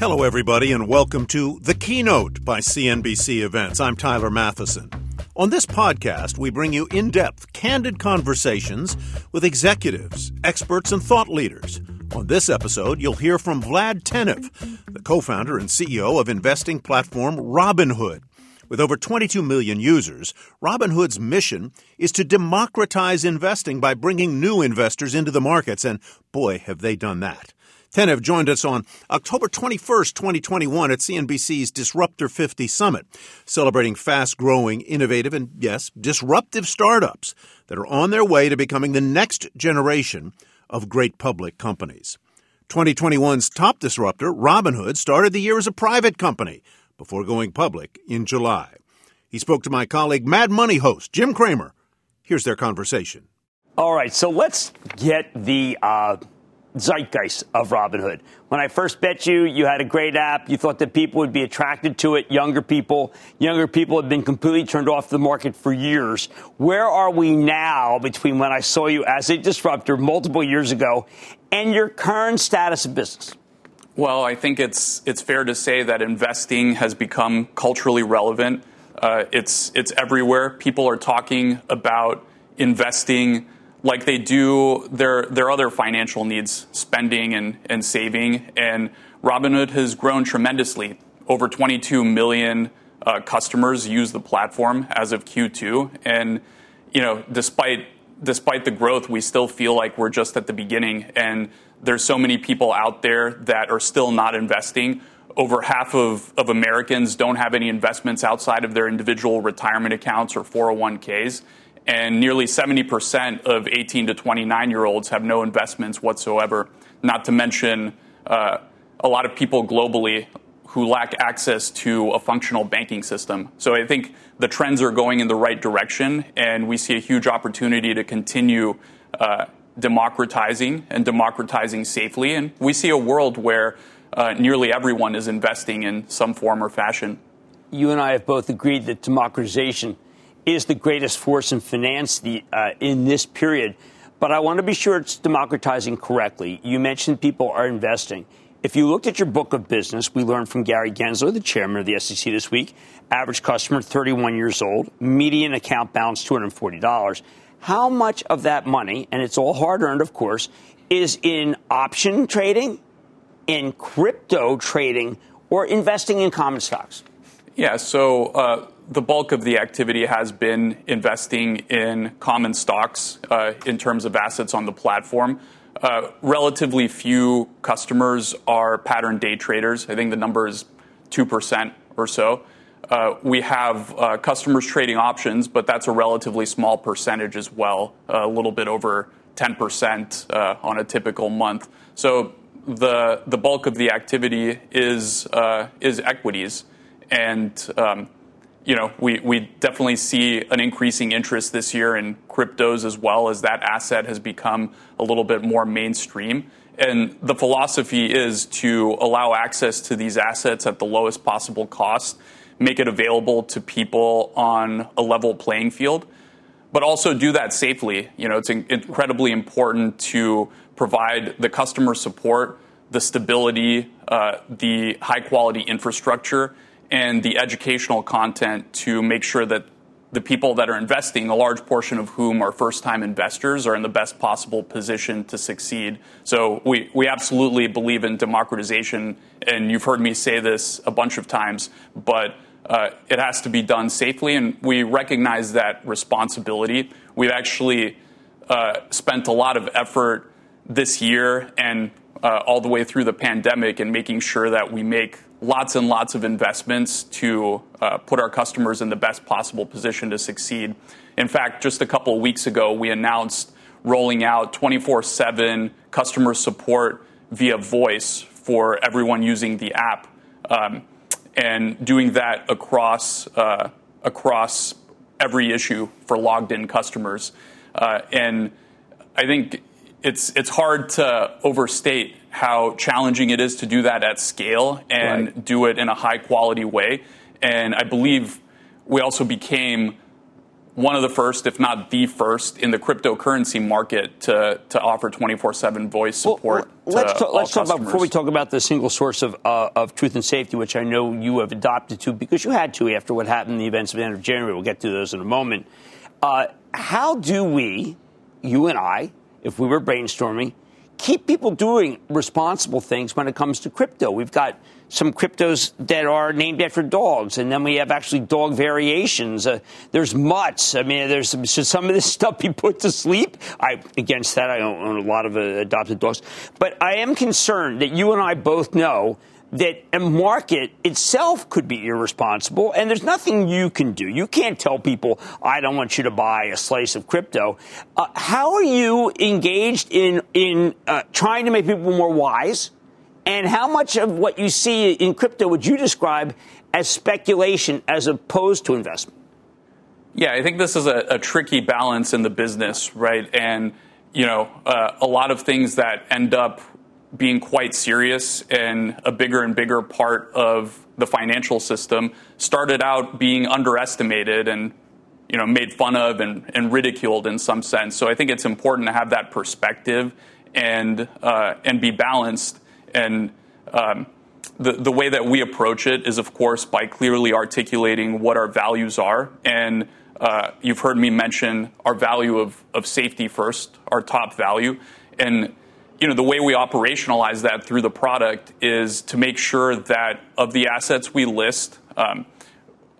Hello, everybody, and welcome to The Keynote by CNBC Events. I'm Tyler Mathisen. On this podcast, we bring you in depth, candid conversations with executives, experts, and thought leaders. On this episode, you'll hear from Vlad Tenev, the co founder and CEO of investing platform Robinhood. With over 22 million users, Robinhood's mission is to democratize investing by bringing new investors into the markets, and boy, have they done that. Tenev joined us on October 21st, 2021 at CNBC's Disruptor 50 Summit, celebrating fast growing, innovative, and yes, disruptive startups that are on their way to becoming the next generation of great public companies. 2021's top disruptor, Robinhood, started the year as a private company before going public in July. He spoke to my colleague, Mad Money host Jim Cramer. Here's their conversation. All right, so let's get the uh, zeitgeist of Robinhood. When I first bet you, you had a great app. You thought that people would be attracted to it, younger people. Younger people have been completely turned off the market for years. Where are we now between when I saw you as a disruptor multiple years ago and your current status of business? Well, I think it's it's fair to say that investing has become culturally relevant. Uh, it's it's everywhere. People are talking about investing like they do their their other financial needs, spending and, and saving. And Robinhood has grown tremendously. Over 22 million uh, customers use the platform as of Q2, and you know, despite despite the growth, we still feel like we're just at the beginning. And there's so many people out there that are still not investing. Over half of, of Americans don't have any investments outside of their individual retirement accounts or 401ks and nearly 70% of 18 to 29 year olds have no investments whatsoever, not to mention uh, a lot of people globally who lack access to a functional banking system. So I think the trends are going in the right direction, and we see a huge opportunity to continue uh, democratizing and democratizing safely. And we see a world where uh, nearly everyone is investing in some form or fashion. You and I have both agreed that democratization is the greatest force in finance the, uh, in this period. But I want to be sure it's democratizing correctly. You mentioned people are investing. If you looked at your book of business, we learned from Gary Gensler, the chairman of the SEC this week, average customer 31 years old, median account balance $240. How much of that money, and it's all hard earned, of course, is in option trading, in crypto trading, or investing in common stocks? Yeah, so uh, the bulk of the activity has been investing in common stocks uh, in terms of assets on the platform. Uh, relatively few customers are pattern day traders. I think the number is 2% or so. Uh, we have customers trading options, but that's a relatively small percentage as well, a little bit over 10% uh, on a typical month. So the the bulk of the activity is is equities, and um, you know, we, definitely see an increasing interest this year in cryptos as well as that asset has become a little bit more mainstream. And the philosophy is to allow access to these assets at the lowest possible cost, make it available to people on a level playing field, but also do that safely. You know, it's incredibly important to provide the customer support, the stability, uh, the high quality infrastructure and the educational content to make sure that the people that are investing, a large portion of whom are first time investors, are in the best possible position to succeed. So we, we absolutely believe in democratization, and you've heard me say this a bunch of times, but uh, it has to be done safely, and we recognize that responsibility. We've actually uh, spent a lot of effort this year and uh, all the way through the pandemic in making sure that we make lots and lots of investments to uh, put our customers in the best possible position to succeed. In fact, just a couple of weeks ago, we announced rolling out 24 7 customer support via voice for everyone using the app, um, and doing that across uh, across every issue for logged in customers. Uh, and I think it's it's hard to overstate how challenging it is to do that at scale and right. do it in a high quality way. And I believe we also became one of the first, if not the first, in the cryptocurrency market to, to offer 24 7 voice support. Well, let's, talk, let's talk about, before we talk about the single source of, uh, of truth and safety, which I know you have adopted to because you had to after what happened in the events of the end of January. We'll get to those in a moment. Uh, how do we, you and I, if we were brainstorming, keep people doing responsible things when it comes to crypto? We've got some cryptos that are named after dogs, and then we have actually dog variations. Uh, there's mutts. I mean, there's some, should some of this stuff be put to sleep? I against that. I own a lot of uh, adopted dogs, but I am concerned that you and I both know that a market itself could be irresponsible, and there's nothing you can do. You can't tell people, I don't want you to buy a slice of crypto. Uh, how are you engaged in, in uh, trying to make people more wise? And how much of what you see in crypto would you describe as speculation as opposed to investment? Yeah, I think this is a, a tricky balance in the business, right? And, you know, uh, a lot of things that end up being quite serious and a bigger and bigger part of the financial system started out being underestimated and you know made fun of and, and ridiculed in some sense. So I think it's important to have that perspective and uh, and be balanced. And um, the the way that we approach it is, of course, by clearly articulating what our values are. And uh, you've heard me mention our value of of safety first, our top value, and you know, the way we operationalize that through the product is to make sure that of the assets we list, um,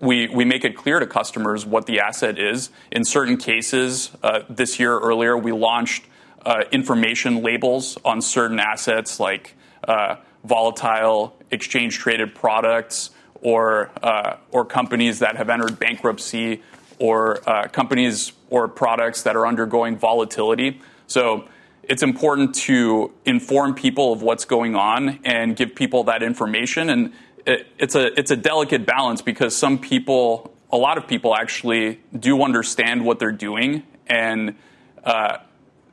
we, we make it clear to customers what the asset is. In certain cases, uh, this year earlier, we launched uh, information labels on certain assets like uh, volatile exchange traded products or, uh, or companies that have entered bankruptcy or uh, companies or products that are undergoing volatility. So it's important to inform people of what's going on and give people that information. And it, it's a it's a delicate balance because some people, a lot of people, actually do understand what they're doing and uh,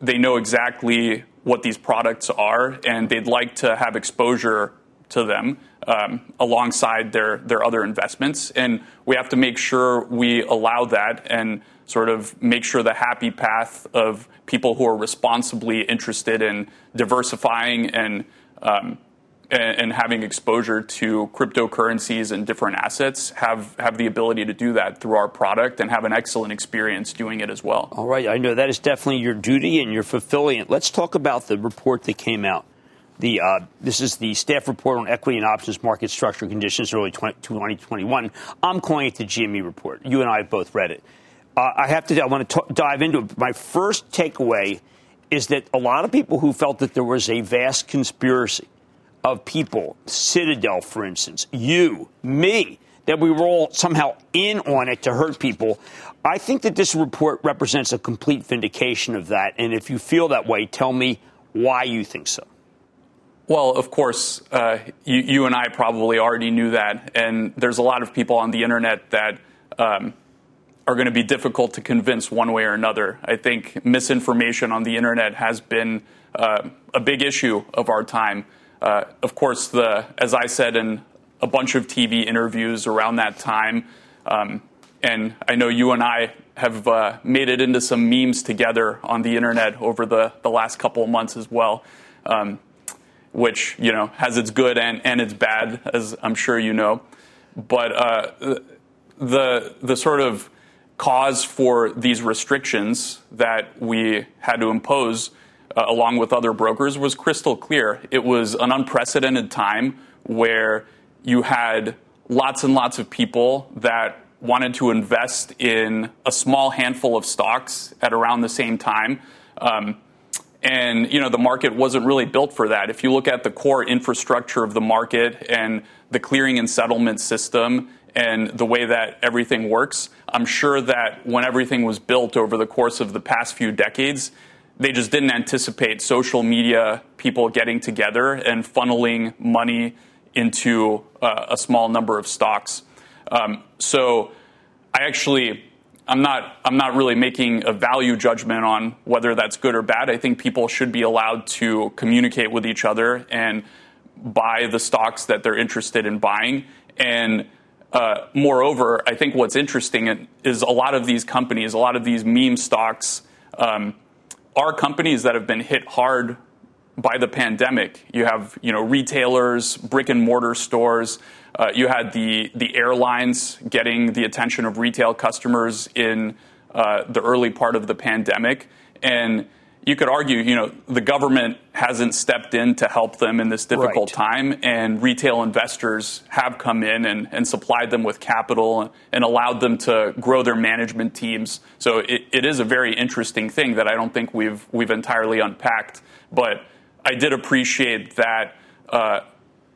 they know exactly what these products are, and they'd like to have exposure to them um, alongside their their other investments. And we have to make sure we allow that and sort of make sure the happy path of people who are responsibly interested in diversifying and um, and, having exposure to cryptocurrencies and different assets have, have the ability to do that through our product and have an excellent experience doing it as well. All right, I know that is definitely your duty and you're fulfilling it. Let's talk about the report that came out. The, uh, this is the staff report on equity and options market structure conditions early 20, 2021. I'm calling it the GME report. You and I have both read it. Uh, I have to. I want to t- dive into it. My first takeaway is that a lot of people who felt that there was a vast conspiracy of people, Citadel, for instance, you, me, that we were all somehow in on it to hurt people. I think that this report represents a complete vindication of that. And if you feel that way, tell me why you think so. Well, of course, uh, you, you, and I probably already knew that. And there's a lot of people on the internet that um, are going to be difficult to convince one way or another. I think misinformation on the internet has been uh, a big issue of our time. Uh, of course, the as I said in a bunch of TV interviews around that time, um, and I know you and I have uh, made it into some memes together on the internet over the, the last couple of months as well, um, which you know has its good and, and its bad, as I'm sure you know. But uh, the the sort of cause for these restrictions that we had to impose, uh, along with other brokers, was crystal clear. It was an unprecedented time where you had lots and lots of people that wanted to invest in a small handful of stocks at around the same time. Um, and you know the market wasn't really built for that. If you look at the core infrastructure of the market and the clearing and settlement system and the way that everything works, I'm sure that when everything was built over the course of the past few decades, they just didn't anticipate social media people getting together and funneling money into uh, a small number of stocks. Um, so I actually I'm not I'm not really making a value judgment on whether that's good or bad. I think people should be allowed to communicate with each other and buy the stocks that they're interested in buying. And uh, moreover, I think what's interesting is a lot of these companies, a lot of these meme stocks, um, are companies that have been hit hard by the pandemic. You have you know retailers, brick and mortar stores. Uh, you had the the airlines getting the attention of retail customers in uh, the early part of the pandemic, and you could argue, you know, the government hasn't stepped in to help them in this difficult right. time, and retail investors have come in and, and, supplied them with capital and allowed them to grow their management teams. So it, it is a very interesting thing that I don't think we've we've entirely unpacked. But I did appreciate that. Uh,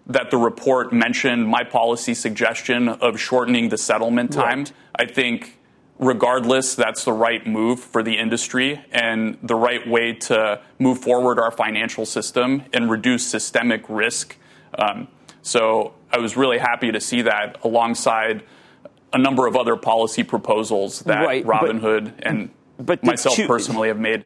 that the report mentioned my policy suggestion of shortening the settlement time. Right. I think regardless, that's the right move for the industry and the right way to move forward our financial system and reduce systemic risk. Um, so I was really happy to see that alongside a number of other policy proposals that right, Robinhood but, and but myself you, personally have made.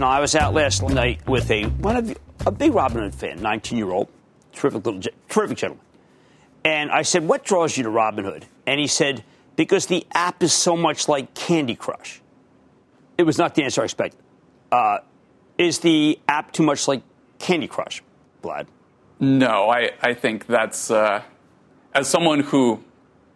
Now, I was out last night with a one of a big Robinhood fan, 19 year old, terrific little, terrific gentleman. And I said, "What draws you to Robinhood?" And he said, "Because the app is so much like Candy Crush." It was not the answer I expected. Uh, is the app too much like Candy Crush, Vlad? No, I, I think that's uh, as someone who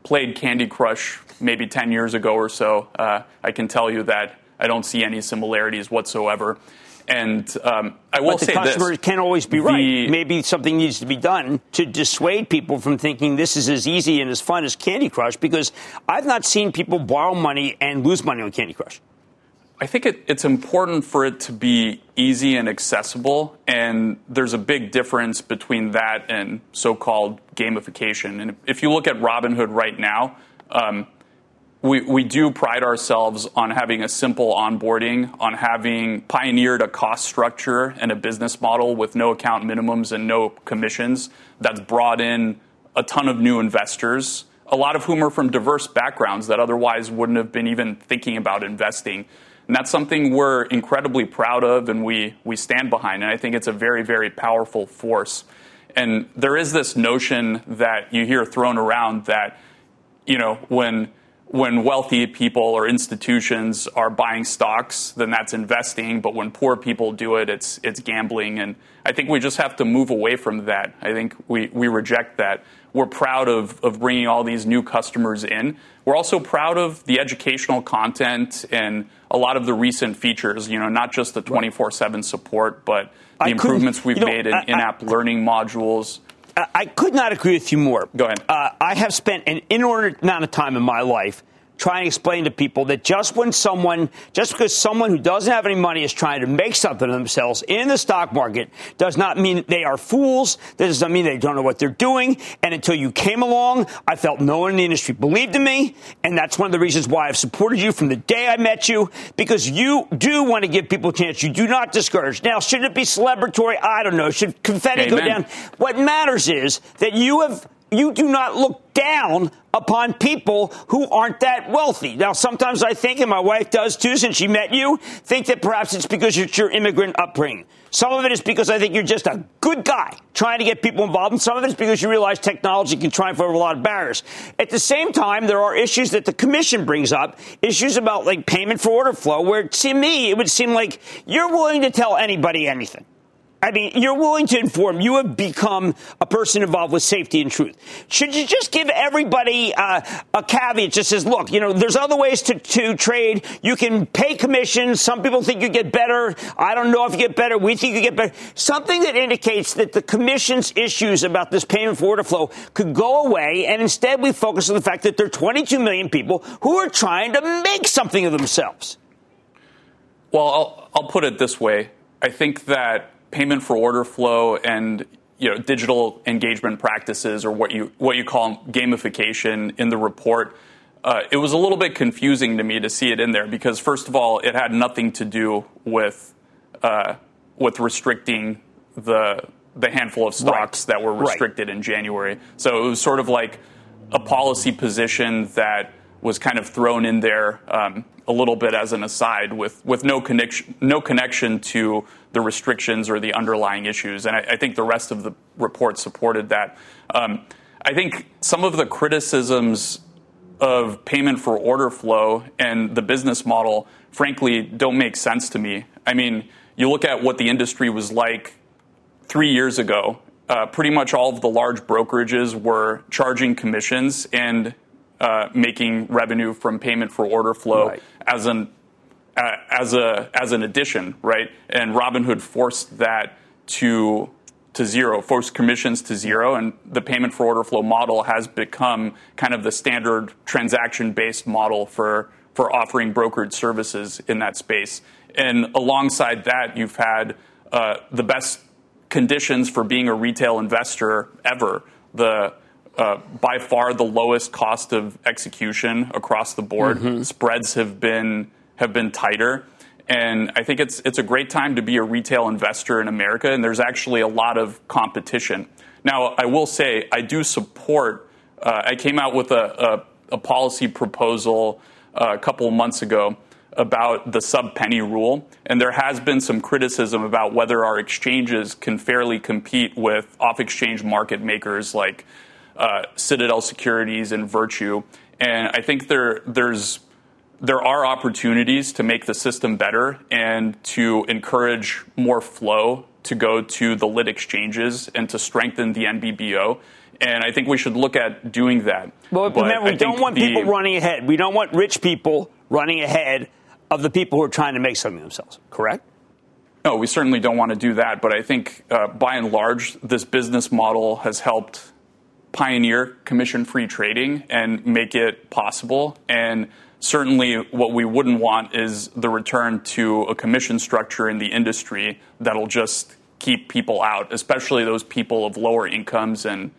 played Candy Crush maybe 10 years ago or so, uh, I can tell you that I don't see any similarities whatsoever. And um, I will but the say customer this, can't always be right. Maybe something needs to be done to dissuade people from thinking this is as easy and as fun as Candy Crush because I've not seen people borrow money and lose money on Candy Crush. I think it, it's important for it to be easy and accessible, and there's a big difference between that and so-called gamification. And if you look at Robinhood right now, um, we, we do pride ourselves on having a simple onboarding, on having pioneered a cost structure and a business model with no account minimums and no commissions that's brought in a ton of new investors, a lot of whom are from diverse backgrounds that otherwise wouldn't have been even thinking about investing. And that's something we're incredibly proud of and we, we stand behind. And I think it's a very, very powerful force. And there is this notion that you hear thrown around that, you know, when when wealthy people or institutions are buying stocks, then that's investing. But when poor people do it, it's it's gambling. And I think we just have to move away from that. I think we, we reject that. We're proud of, of bringing all these new customers in. We're also proud of the educational content and a lot of the recent features, you know, not just the 24 7 support, but the I improvements we've you know, made in in app learning modules. I could not agree with you more. Go ahead. Uh, I have spent an inordinate amount of time in my life trying and explain to people that just when someone, just because someone who doesn't have any money is trying to make something of themselves in the stock market does not mean they are fools. That does not mean they don't know what they're doing. And until you came along, I felt no one in the industry believed in me. And that's one of the reasons why I've supported you from the day I met you, because you do want to give people a chance. You do not discourage. Now, should it be celebratory? I don't know. Should confetti Amen. go down? What matters is that you have you do not look down upon people who aren't that wealthy. Now, sometimes I think, and my wife does too, since she met you, think that perhaps it's because it's your immigrant upbringing. Some of it is because I think you're just a good guy trying to get people involved, and some of it is because you realize technology can triumph over a lot of barriers. At the same time, there are issues that the commission brings up, issues about like payment for order flow, where to me it would seem like you're willing to tell anybody anything. I mean, you're willing to inform. You have become a person involved with safety and truth. Should you just give everybody uh, a caveat that says, look, you know, there's other ways to, to trade. You can pay commissions. Some people think you get better. I don't know if you get better. We think you get better. Something that indicates that the commission's issues about this payment for order flow could go away. And instead, we focus on the fact that there are 22 million people who are trying to make something of themselves. Well, I'll, I'll put it this way. I think that payment for order flow and you know digital engagement practices or what you what you call gamification in the report. Uh, it was a little bit confusing to me to see it in there because first of all, it had nothing to do with uh, with restricting the the handful of stocks right. that were restricted right. in January. So it was sort of like a policy position that was kind of thrown in there um, a little bit as an aside with, with no, connection, no connection to the restrictions or the underlying issues. And I, I think the rest of the report supported that. Um, I think some of the criticisms of payment for order flow and the business model, frankly, don't make sense to me. I mean, you look at what the industry was like three years ago. Uh, pretty much all of the large brokerages were charging commissions and uh, making revenue from payment for order flow right. as an uh, as a as an addition, right? And Robinhood forced that to to zero, forced commissions to zero, and the payment for order flow model has become kind of the standard transaction based model for for offering brokered services in that space. And alongside that, you've had uh, the best conditions for being a retail investor ever. The uh, by far the lowest cost of execution across the board. Mm-hmm. Spreads have been have been tighter, and I think it's it's a great time to be a retail investor in America. And there's actually a lot of competition. Now, I will say I do support. Uh, I came out with a, a, a policy proposal uh, a couple of months ago about the sub penny rule, and there has been some criticism about whether our exchanges can fairly compete with off exchange market makers like uh, Citadel Securities and Virtu. And I think there there's there are opportunities to make the system better and to encourage more flow to go to the lit exchanges and to strengthen the NBBO. And I think we should look at doing that. Well, but remember, we don't want the, people running ahead. We don't want rich people running ahead of the people who are trying to make something themselves, correct? No, we certainly don't want to do that. But I think uh, by and large, this business model has helped pioneer commission free trading and make it possible. And certainly, what we wouldn't want is the return to a commission structure in the industry that'll just keep people out, especially those people of lower incomes and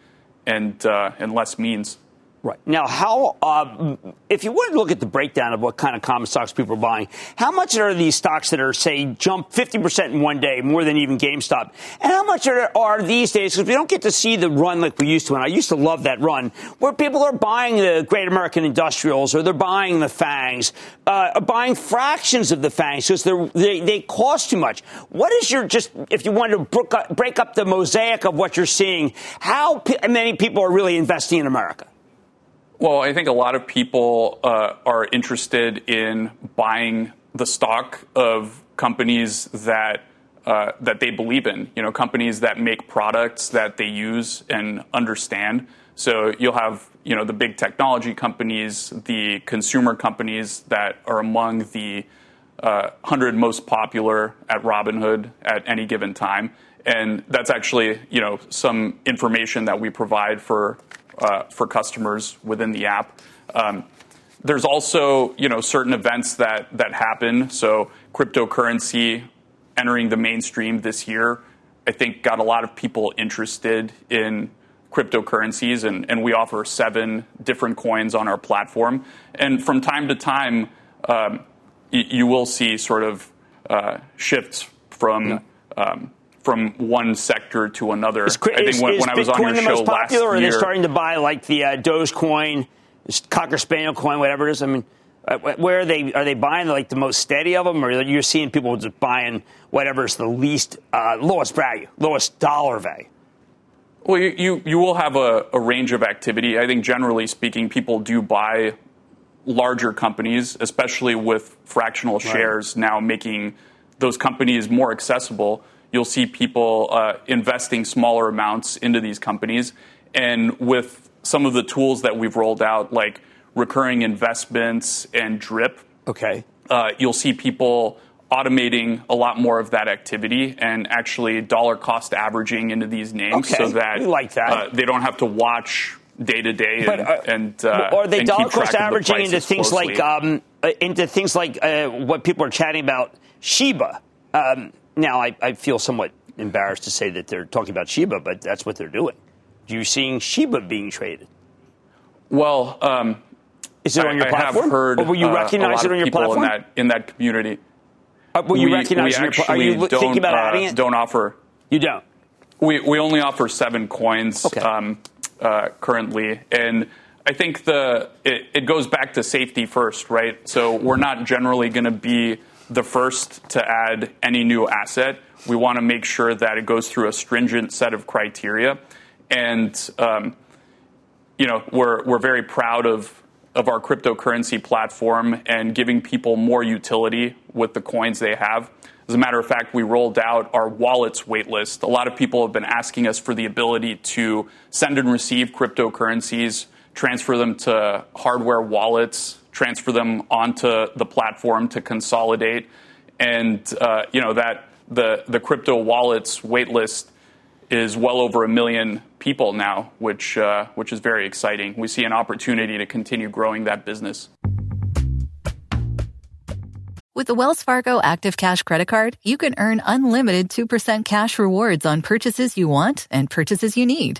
and uh, and less means. Right. Now, how, uh, if you would look at the breakdown of what kind of common stocks people are buying, how much are these stocks that are, say, jump 50% in one day, more than even GameStop? And how much are, are these days, because we don't get to see the run like we used to, and I used to love that run, where people are buying the Great American Industrials or they're buying the FANGs, uh, buying fractions of the FANGs because they, they cost too much. What is your, just, if you wanted to break up the mosaic of what you're seeing, how many people are really investing in America? Well, I think a lot of people uh, are interested in buying the stock of companies that uh, that they believe in. You know, companies that make products that they use and understand. So you'll have you know the big technology companies, the consumer companies that are among the uh, 100 most popular at Robinhood at any given time. And that's actually, you know, some information that we provide for for customers within the app. Um, there's also you know certain events that that happen. So cryptocurrency entering the mainstream this year, I think got a lot of people interested in cryptocurrencies, and, and we offer seven different coins on our platform. And from time to time, um, y- you will see sort of uh, shifts from yeah. um, from one sector to another. Is, I think when, is when I was on Bitcoin your the show most popular, last or are they starting to buy like the uh, Dogecoin, Cocker Spaniel coin, whatever it is? I mean, uh, where are they? Are they buying like the most steady of them, or you're seeing people just buying whatever is the least uh, lowest value, lowest dollar value? Well, you, you, you will have a, a range of activity. I think generally speaking, people do buy larger companies, especially with fractional shares now making those companies more accessible. You'll see people uh, investing smaller amounts into these companies. And with some of the tools that we've rolled out, like recurring investments and drip, Okay. uh, you'll see people automating a lot more of that activity and actually dollar cost averaging into these names Okay, so that, like that. Uh, they don't have to watch day to day and, uh, and uh, are they dollar cost averaging into things like um, uh, into things like uh, what people are chatting about Shiba? Um, now, I, I feel somewhat embarrassed to say that they're talking about Shiba, but that's what they're doing. Are you seeing Shiba being traded? well, um, Is it I, on your I platform? have heard or will you uh, recognize lot it on your people platform? in that in that community. Uh, will you we, recognize we it on your pla- actually Are you thinking about uh, adding it? don't offer You don't. We, we only offer seven coins Okay. um, uh, currently, and I think the it, it goes back to safety first, right? So we're not generally going to be the first to add any new asset. We want to make sure that it goes through a stringent set of criteria, and um, you know we're we're very proud of of our cryptocurrency platform and giving people more utility with the coins they have. As a matter of fact, we rolled out our wallets waitlist. A lot of people have been asking us for the ability to send and receive cryptocurrencies, transfer them to hardware wallets, transfer them onto the platform to consolidate, and uh, you know that the the crypto wallets waitlist is well over a million people now, which uh, which is very exciting. We see an opportunity to continue growing that business. With the Wells Fargo Active Cash Credit Card, you can earn unlimited 2% cash rewards on purchases you want and purchases you need.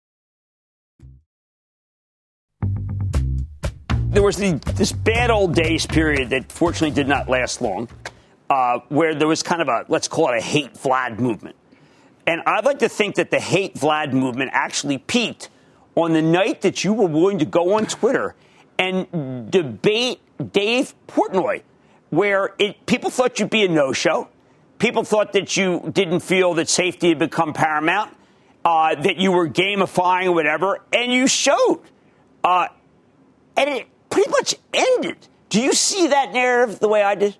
There was the, this bad old days period that fortunately did not last long, uh, where there was kind of a, let's call it a hate Vlad movement. And I'd like to think that the hate Vlad movement actually peaked on the night that you were willing to go on Twitter and debate Dave Portnoy, where it, people thought you'd be a no show. People thought that you didn't feel that safety had become paramount, uh, that you were gamifying or whatever, and you showed. Uh, and it pretty much ended. Do you see that narrative the way I did?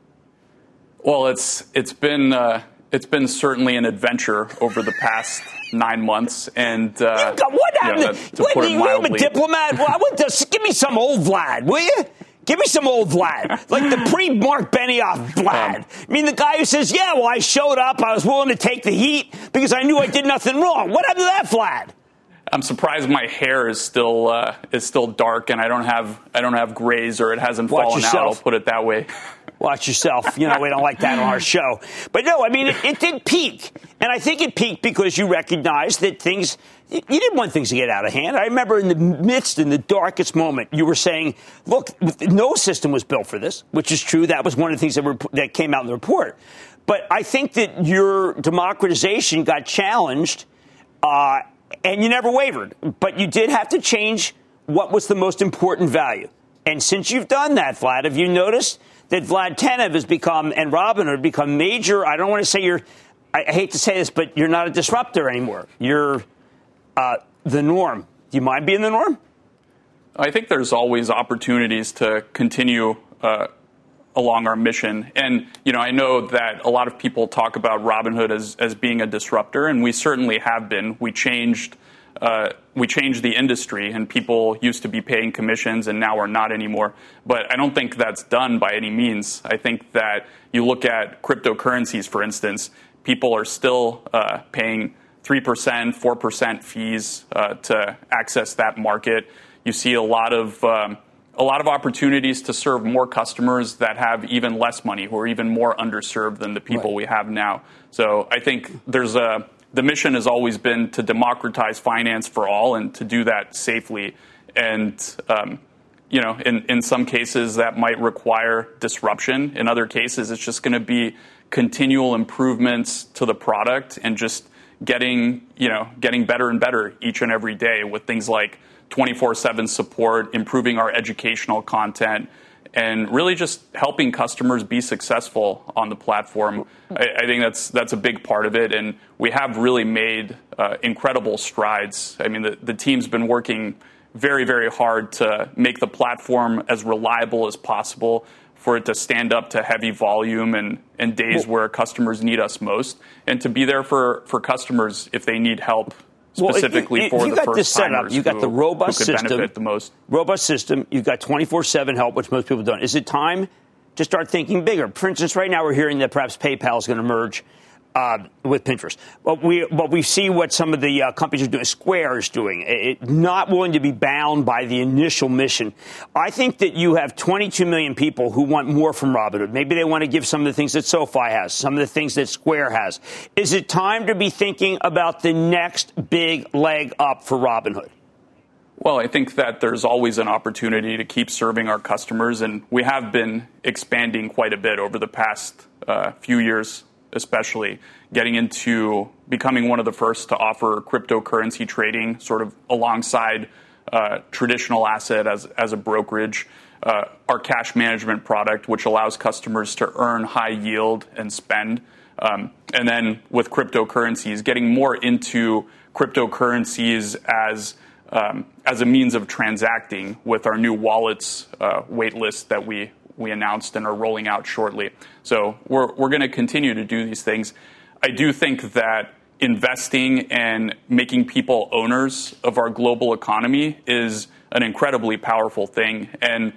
Well, it's it's been uh, it's been certainly an adventure over the past nine months, and uh, God, what you know, happened? to what, it you a diplomat? Well, I want to give me some old Vlad, will you? Give me some old Vlad, like the pre-Mark Benioff Vlad. Um, I mean, the guy who says, "Yeah, well, I showed up. I was willing to take the heat because I knew I did nothing wrong." What happened to that Vlad? I'm surprised my hair is still uh, is still dark, and I don't have I don't have grays or it hasn't Watch fallen out. I'll put it that way. Watch yourself. You know, we don't like that on our show. But no, I mean, it, it did peak. And I think it peaked because you recognized that things, you didn't want things to get out of hand. I remember in the midst, in the darkest moment, you were saying, look, no system was built for this, which is true. That was one of the things that, were, that came out in the report. But I think that your democratization got challenged, uh, and you never wavered. But you did have to change what was the most important value. And since you've done that, Vlad, have you noticed that Vlad Tenev has become and Robin have become major? I don't want to say you're. I I hate to say this, but you're not a disruptor anymore. You're uh, the norm. Do you mind being the norm? I think there's always opportunities to continue uh, along our mission. And, you know, I know that a lot of people talk about Robinhood as, as being a disruptor, and we certainly have been. We changed. Uh, we changed the industry, and people used to be paying commissions, and now are not anymore. But I don't think that's done by any means. I think that you look at cryptocurrencies, for instance, people are still uh, paying 3%, 4% fees uh, to access that market. You see a lot of um, a lot of opportunities to serve more customers that have even less money, who are even more underserved than the people right. we have now. So I think there's a the mission has always been to democratize finance for all and to do that safely. And um, you know, in, in some cases that might require disruption. In other cases, it's just going to be continual improvements to the product and just getting, you know, getting better and better each and every day with things like 24/7 support, improving our educational content, and really just helping customers be successful on the platform. I, I think that's that's a big part of it, and we have really made uh, incredible strides. I mean, the, the team's been working very, very hard to make the platform as reliable as possible for it to stand up to heavy volume and, and days where customers need us most, and to be there for, for customers if they need help specifically well, you, you, for the first timers. You got the robust system, the most. Robust system. You've got 24/7 help, which most people don't. Is it time to start thinking bigger? For instance, right now we're hearing that perhaps PayPal is going to merge uh, with Pinterest. But we, but we see what some of the uh, companies are doing. Square is doing, it, not willing to be bound by the initial mission. I think that you have 22 million people who want more from Robinhood. Maybe they want to give some of the things that SoFi has, some of the things that Square has. Is it time to be thinking about the next big leg up for Robinhood? Well, I think that there's always an opportunity to keep serving our customers, and we have been expanding quite a bit over the past uh, few years especially getting into becoming one of the first to offer cryptocurrency trading sort of alongside uh, traditional asset as, as a brokerage. Uh, our cash management product, which allows customers to earn high yield and spend. Um, and then with cryptocurrencies, getting more into cryptocurrencies as um, as a means of transacting with our new wallets uh, waitlist that we we announced and are rolling out shortly. So we're, we're going to continue to do these things. I do think that investing and making people owners of our global economy is an incredibly powerful thing. And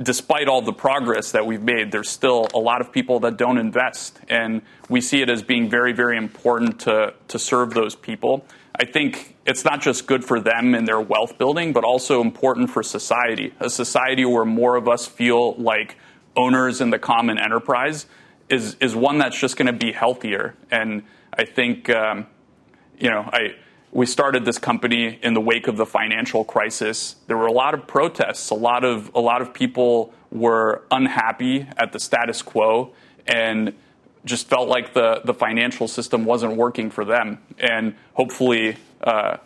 despite all the progress that we've made, there's still a lot of people that don't invest. And we see it as being very, very important to, to serve those people. I think it's not just good for them and their wealth building, but also important for society. A society where more of us feel like owners in the common enterprise is, is one that's just going to be healthier. And I think, um, you know, I, we started this company in the wake of the financial crisis. There were a lot of protests. A lot of, a lot of people were unhappy at the status quo. And just felt like the, the financial system wasn't working for them. And hopefully, uh,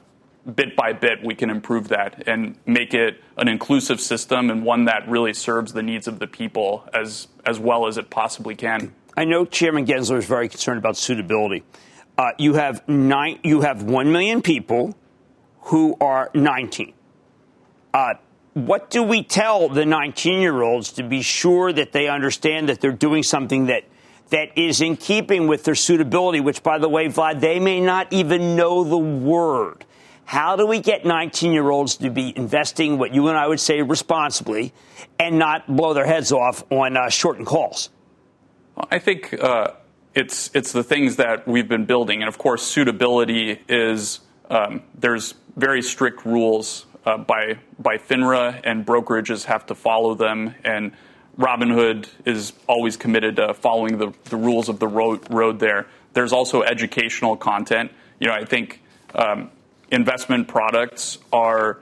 bit by bit, we can improve that and make it an inclusive system and one that really serves the needs of the people as, as well as it possibly can. I know Chairman Gensler is very concerned about suitability. Uh, you have nine, you have one million people who are 19. Uh, what do we tell the 19 year olds to be sure that they understand that they're doing something that that is in keeping with their suitability, which, by the way, Vlad, they may not even know the word. How do we get 19 year olds to be investing what you and I would say responsibly and not blow their heads off on uh, shortened calls? I think uh, it's, it's the things that we've been building. And of course, suitability is um, there's very strict rules uh, by, by FINRA, and brokerages have to follow them. And Robinhood is always committed to following the, the rules of the road, road there. There's also educational content. You know, I think um, investment products are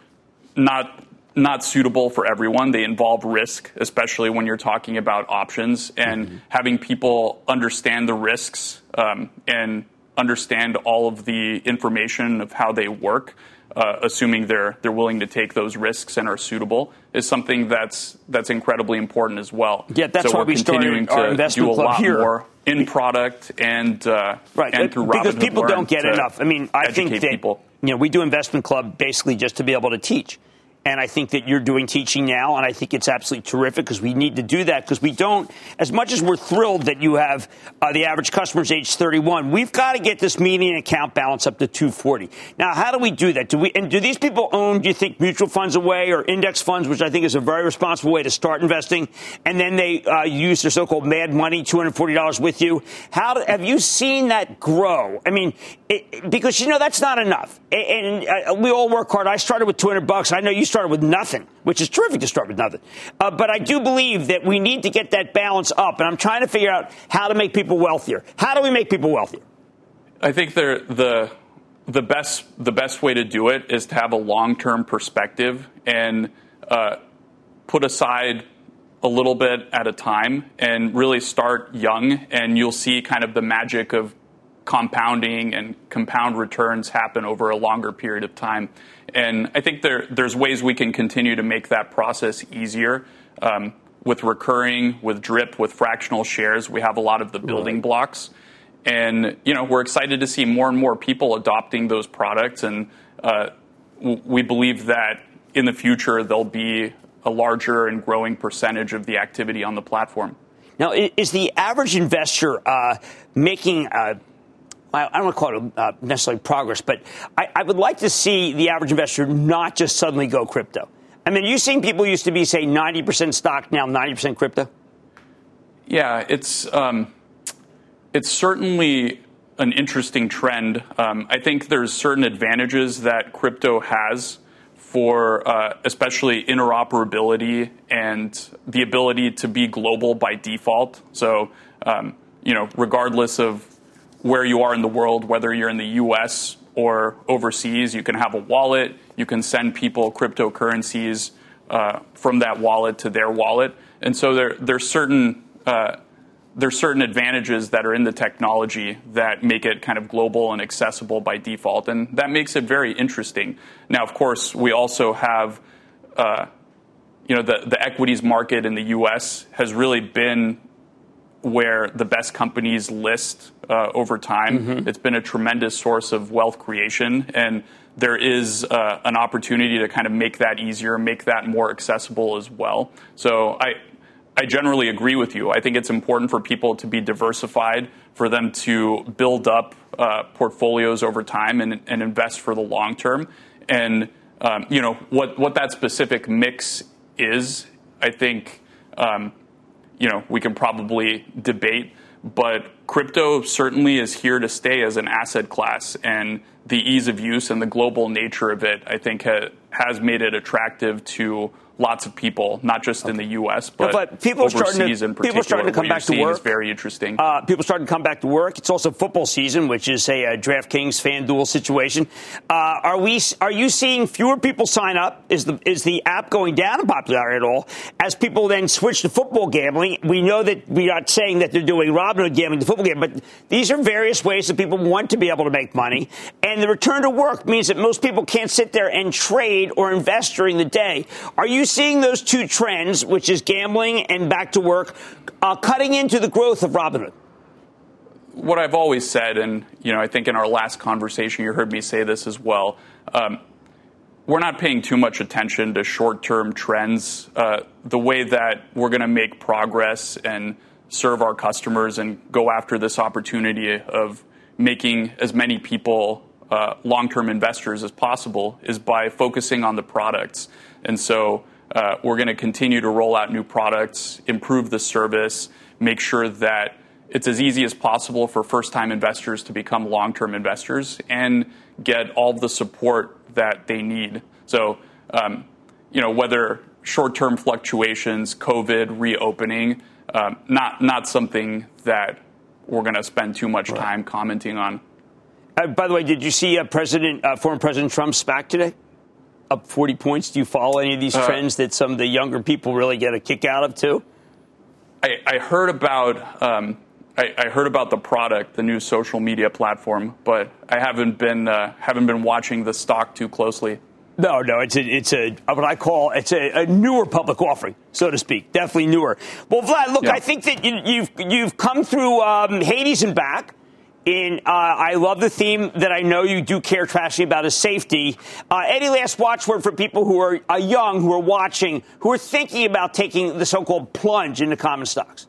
not not suitable for everyone. They involve risk, especially when you're talking about options, and mm-hmm. having people understand the risks um, and understand all of the information of how they work uh, assuming they're they're willing to take those risks and are suitable, is something that's that's incredibly important as well. Yeah, that's so why we continuing started our to do a lot here. more in product and uh, right and through because people don't get enough. I mean, I think that people. you know we do investment club basically just to be able to teach. And I think that you're doing teaching now, and I think it's absolutely terrific because we need to do that because we don't, as much as we're thrilled that you have uh, the average customer's age 31, we've got to get this median account balance up to 240. Now, how do we do that? Do we, and do these people own, do you think, mutual funds away or index funds, which I think is a very responsible way to start investing? And then they uh, use their so called mad money, $240 with you. How do, have you seen that grow? I mean, it, because, you know, that's not enough. And, and uh, we all work hard. I started with 200 bucks. I know you started started with nothing, which is terrific to start with nothing. Uh, but I do believe that we need to get that balance up, and I'm trying to figure out how to make people wealthier. How do we make people wealthier? I think the the best the best way to do it is to have a long term perspective and uh, put aside a little bit at a time and really start young, and you'll see kind of the magic of compounding and compound returns happen over a longer period of time. And I think there, there's ways we can continue to make that process easier. Um, with recurring, with drip, with fractional shares, we have a lot of the building right. blocks. And, you know, we're excited to see more and more people adopting those products. And uh, we believe that in the future, there'll be a larger and growing percentage of the activity on the platform. Now, is the average investor uh, making, uh, I don't want to call it uh, necessarily progress, but I, I, would like to see the average investor not just suddenly go crypto. I mean, you've seen people used to be, say, 90% stock, now 90% crypto? Yeah, it's, um, it's certainly an interesting trend. Um, I think there's certain advantages that crypto has for uh, especially interoperability and the ability to be global by default. So, um, you know, regardless of where you are in the world, whether you're in the US or overseas, you can have a wallet, you can send people cryptocurrencies uh, from that wallet to their wallet. And so there, there's certain uh, there's certain advantages that are in the technology that make it kind of global and accessible by default, and that makes it very interesting. Now, of course, we also have, uh, you know, the, the equities market in the U.S. has really been where the best companies list uh, over time. Mm-hmm. It's been a tremendous source of wealth creation, and there is uh, an opportunity to kind of make that easier, make that more accessible as well. So I, I generally agree with you. I think it's important for people to be diversified, for them to build up uh, portfolios over time and, and, invest for the long term. And um, you know what what that specific mix is. I think um, you know we can probably debate, but crypto certainly is here to stay as an asset class, and the ease of use and the global nature of it, I think, ha- has made it attractive to lots of people, not just okay. in the U.S. but, but people overseas to, in particular. People starting to come back to work. Is very interesting. Uh, people starting to come back to work. It's also football season, which is a, a DraftKings FanDuel situation. Uh, are we? Are you seeing fewer people sign up? Is the is the app going down in popularity at all? As people then switch to football gambling, we know that we are not saying that they're doing Robinhood gambling to football gambling, but these are various ways that people want to be able to make money. And the return to work means that most people can't sit there and trade or invest during the day. Are you seeing those two trends, which is gambling and back to work, uh, cutting into the growth of Robinhood? What I've always said, and you know, I think in our last conversation you heard me say this as well. Um, we're not paying too much attention to short-term trends. Uh, the way that we're going to make progress and serve our customers and go after this opportunity of making as many people uh, long-term investors as possible is by focusing on the products. And so we're going to continue to roll out new products, improve the service, make sure that it's as easy as possible for first-time investors to become long-term investors and get all the support that they need. So, um, you know, whether short-term fluctuations, COVID, reopening, um, not not something that we're going to spend too much time commenting on. Uh, by the way, did you see uh, President, uh, former President Trump's SPAC today? Up 40 points. Do you follow any of these uh, trends that some of the younger people really get a kick out of too? I, I heard about um, I, I, heard about the product, the new social media platform, but I haven't been uh, haven't been watching the stock too closely. No, no, it's a, it's a what I call it's a, a newer public offering, so to speak. Definitely newer. Well, Vlad, look, yeah. I think that you, have you've, you've come through um, Hades and back. In, uh, I love the theme that I know you do care trashing about is safety. Uh, any last watchword for people who are uh, young, who are watching, who are thinking about taking the so-called plunge into common stocks?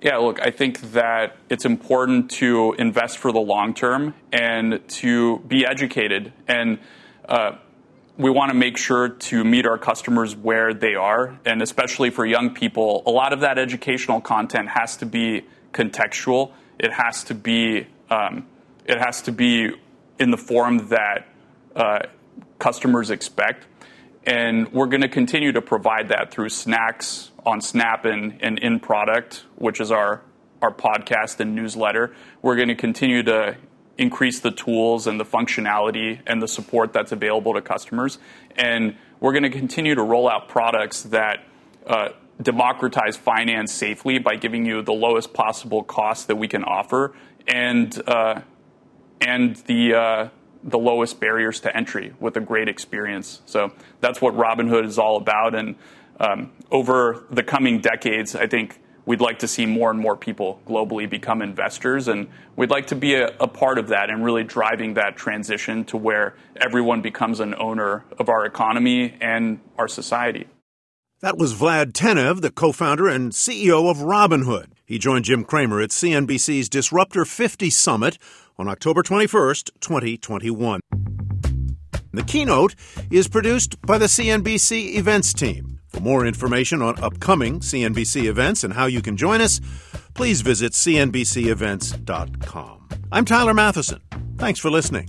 Yeah, look, I think that it's important to invest for the long term and to be educated. And uh, we want to make sure to meet our customers where they are. And especially for young people, a lot of that educational content has to be contextual it has to be um, it has to be in the form that uh, customers expect. And we're going to continue to provide that through snacks on Snap and, and in product, which is our, our podcast and newsletter. We're going to continue to increase the tools and the functionality and the support that's available to customers. And we're going to continue to roll out products that uh, democratize finance safely by giving you the lowest possible cost that we can offer and uh, and the uh, the lowest barriers to entry with a great experience. So that's what Robinhood is all about. And um, over the coming decades, I think we'd like to see more and more people globally become investors. And we'd like to be a, a, part of that and really driving that transition to where everyone becomes an owner of our economy and our society. That was Vlad Tenev, the co founder and CEO of Robinhood. He joined Jim Cramer at CNBC's Disruptor 50 Summit on October 21st, 2021. The keynote is produced by the CNBC events team. For more information on upcoming CNBC events and how you can join us, please visit CNBCEvents.com. I'm Tyler Mathisen. Thanks for listening.